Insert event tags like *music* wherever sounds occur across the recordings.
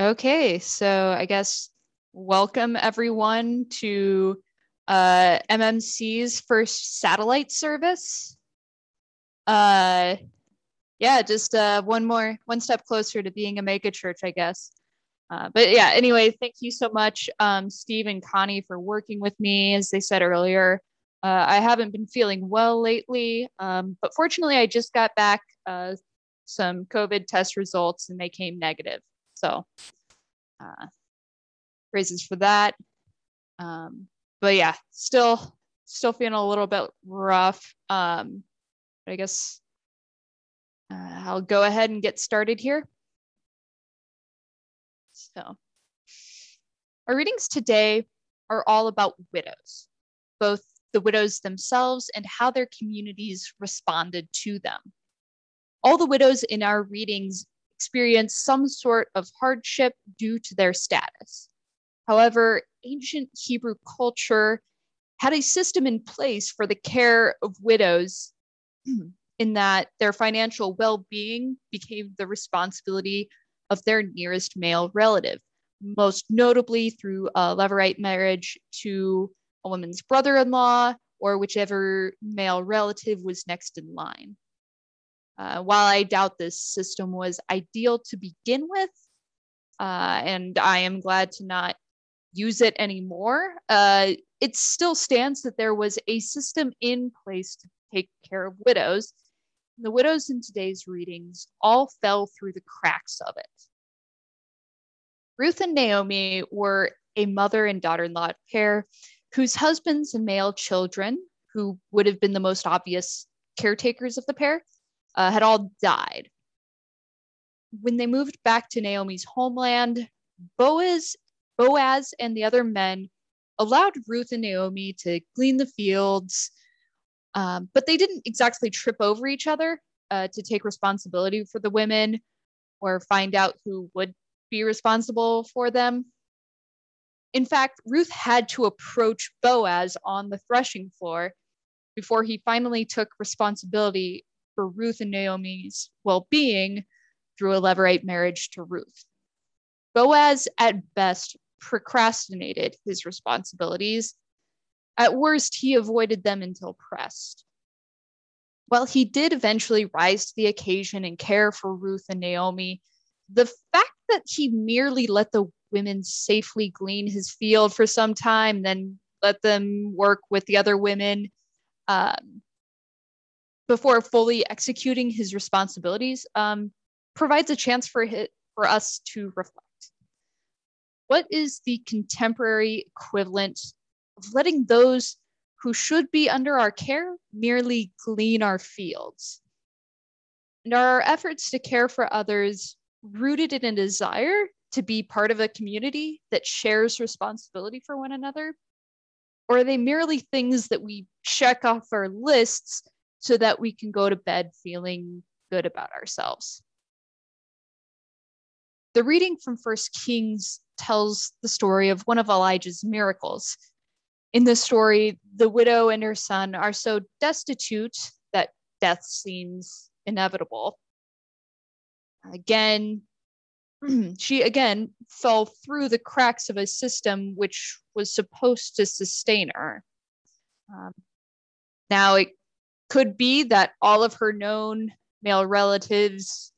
Okay, so I guess welcome everyone to uh, MMC's first satellite service. Uh, yeah, just uh, one more, one step closer to being a mega church, I guess. Uh, but yeah, anyway, thank you so much, um, Steve and Connie, for working with me. As they said earlier, uh, I haven't been feeling well lately, um, but fortunately, I just got back uh, some COVID test results and they came negative. So, uh, praises for that. Um, but yeah, still, still feeling a little bit rough. Um, I guess uh, I'll go ahead and get started here. So, our readings today are all about widows, both the widows themselves and how their communities responded to them. All the widows in our readings experience some sort of hardship due to their status. However, ancient Hebrew culture had a system in place for the care of widows *clears throat* in that their financial well being became the responsibility of their nearest male relative, most notably through a levirate marriage to a woman's brother in law or whichever male relative was next in line. Uh, while I doubt this system was ideal to begin with, uh, and I am glad to not use it anymore, uh, it still stands that there was a system in place to take care of widows. The widows in today's readings all fell through the cracks of it. Ruth and Naomi were a mother and daughter in law pair whose husbands and male children, who would have been the most obvious caretakers of the pair, uh, had all died. When they moved back to Naomi's homeland, Boaz, Boaz and the other men allowed Ruth and Naomi to glean the fields, um, but they didn't exactly trip over each other uh, to take responsibility for the women or find out who would be responsible for them. In fact, Ruth had to approach Boaz on the threshing floor before he finally took responsibility for Ruth and Naomi's well being through a levirate marriage to Ruth. Boaz, at best, procrastinated his responsibilities. At worst, he avoided them until pressed. While he did eventually rise to the occasion and care for Ruth and Naomi, the fact that he merely let the women safely glean his field for some time, then let them work with the other women um, before fully executing his responsibilities um, provides a chance for, hit, for us to reflect. What is the contemporary equivalent of letting those who should be under our care merely glean our fields? And are our efforts to care for others rooted in a desire to be part of a community that shares responsibility for one another? Or are they merely things that we check off our lists so that we can go to bed feeling good about ourselves? The reading from First Kings tells the story of one of Elijah's miracles. In this story, the widow and her son are so destitute that death seems inevitable. Again, *clears throat* she again fell through the cracks of a system which was supposed to sustain her. Um, now, it could be that all of her known male relatives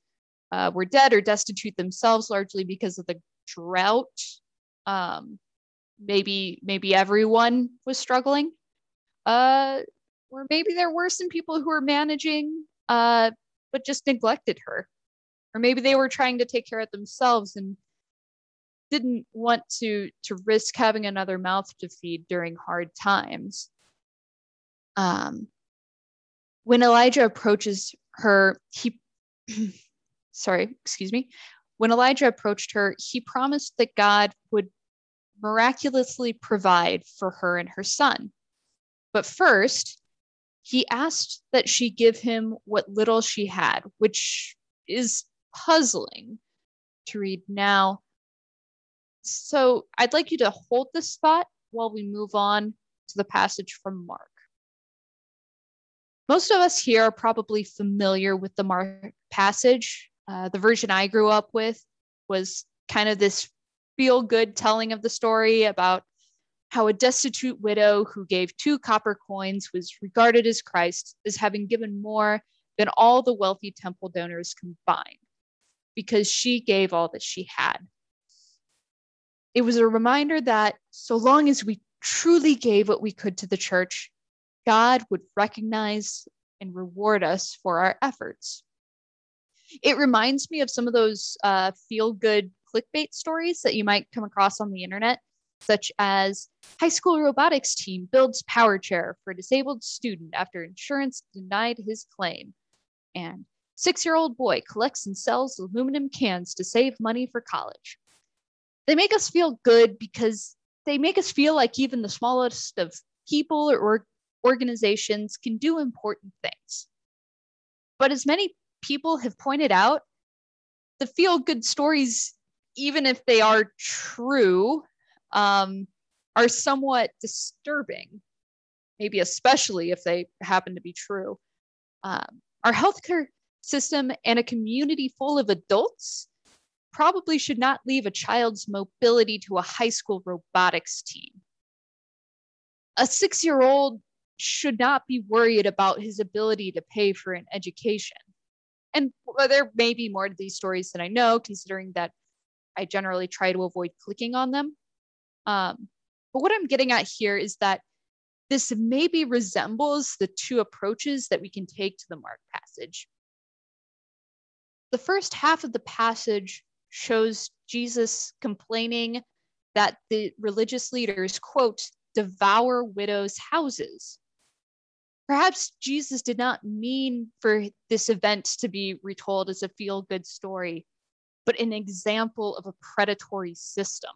uh, were dead or destitute themselves, largely because of the drought. Um, maybe, maybe everyone was struggling, uh, or maybe there were some people who were managing, uh, but just neglected her. Or maybe they were trying to take care of themselves and didn't want to to risk having another mouth to feed during hard times. Um when elijah approaches her he *clears throat* sorry excuse me when elijah approached her he promised that god would miraculously provide for her and her son but first he asked that she give him what little she had which is puzzling to read now. So I'd like you to hold this thought while we move on to the passage from Mark. Most of us here are probably familiar with the Mark passage. Uh, the version I grew up with was kind of this feel good telling of the story about how a destitute widow who gave two copper coins was regarded as Christ as having given more than all the wealthy temple donors combined because she gave all that she had. It was a reminder that so long as we truly gave what we could to the church, God would recognize and reward us for our efforts. It reminds me of some of those uh, feel good clickbait stories that you might come across on the internet, such as high school robotics team builds power chair for disabled student after insurance denied his claim. And six year old boy collects and sells aluminum cans to save money for college. They make us feel good because they make us feel like even the smallest of people or organizations can do important things. But as many people have pointed out, the feel good stories even if they are true, um, are somewhat disturbing, maybe especially if they happen to be true. Um, our healthcare system and a community full of adults probably should not leave a child's mobility to a high school robotics team. A six year old should not be worried about his ability to pay for an education. And there may be more to these stories than I know, considering that I generally try to avoid clicking on them. Um, but what I'm getting at here is that this maybe resembles the two approaches that we can take to the Mark passage. The first half of the passage shows Jesus complaining that the religious leaders, quote, devour widows' houses. Perhaps Jesus did not mean for this event to be retold as a feel good story, but an example of a predatory system.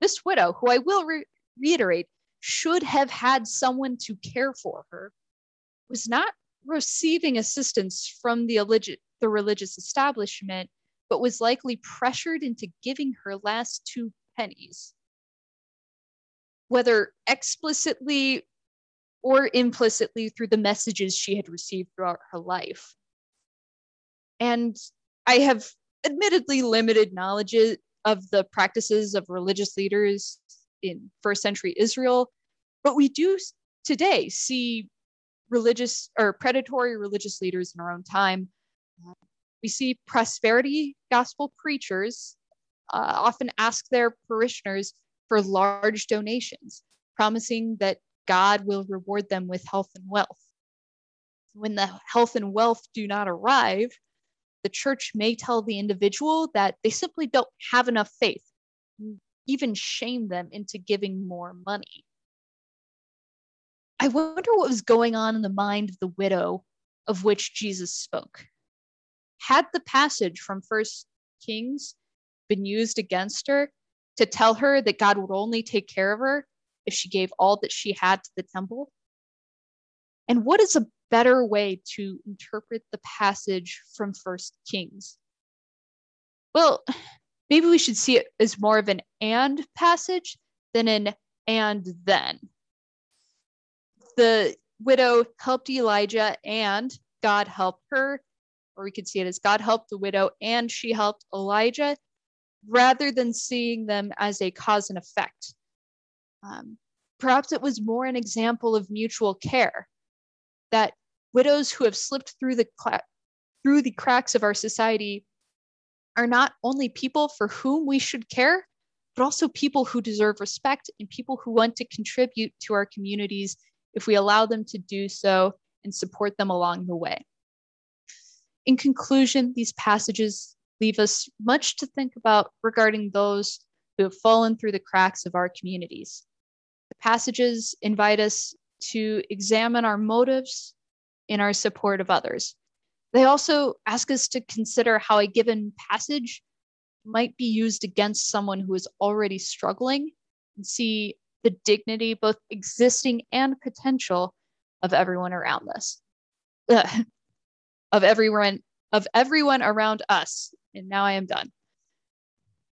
This widow, who I will re- reiterate, should have had someone to care for her, was not receiving assistance from the, alleged, the religious establishment, but was likely pressured into giving her last two pennies. Whether explicitly or implicitly through the messages she had received throughout her life. And I have admittedly limited knowledge of the practices of religious leaders in first century Israel, but we do today see religious or predatory religious leaders in our own time. We see prosperity gospel preachers uh, often ask their parishioners for large donations, promising that God will reward them with health and wealth. When the health and wealth do not arrive, the church may tell the individual that they simply don't have enough faith, even shame them into giving more money. I wonder what was going on in the mind of the widow of which Jesus spoke. Had the passage from First Kings been used against her to tell her that God would only take care of her if she gave all that she had to the temple? And what is a better way to interpret the passage from First Kings? Well, maybe we should see it as more of an and passage than an and then. The widow helped Elijah and God helped her, or we could see it as God helped the widow and she helped Elijah, rather than seeing them as a cause and effect. Um, perhaps it was more an example of mutual care that widows who have slipped through the through the cracks of our society are not only people for whom we should care, but also people who deserve respect and people who want to contribute to our communities if we allow them to do so and support them along the way. In conclusion, these passages leave us much to think about regarding those who have fallen through the cracks of our communities. The passages invite us to examine our motives in our support of others. They also ask us to consider how a given passage might be used against someone who is already struggling and see the dignity, both existing and potential, of everyone around us. *laughs* of everyone of everyone around us. And now I am done.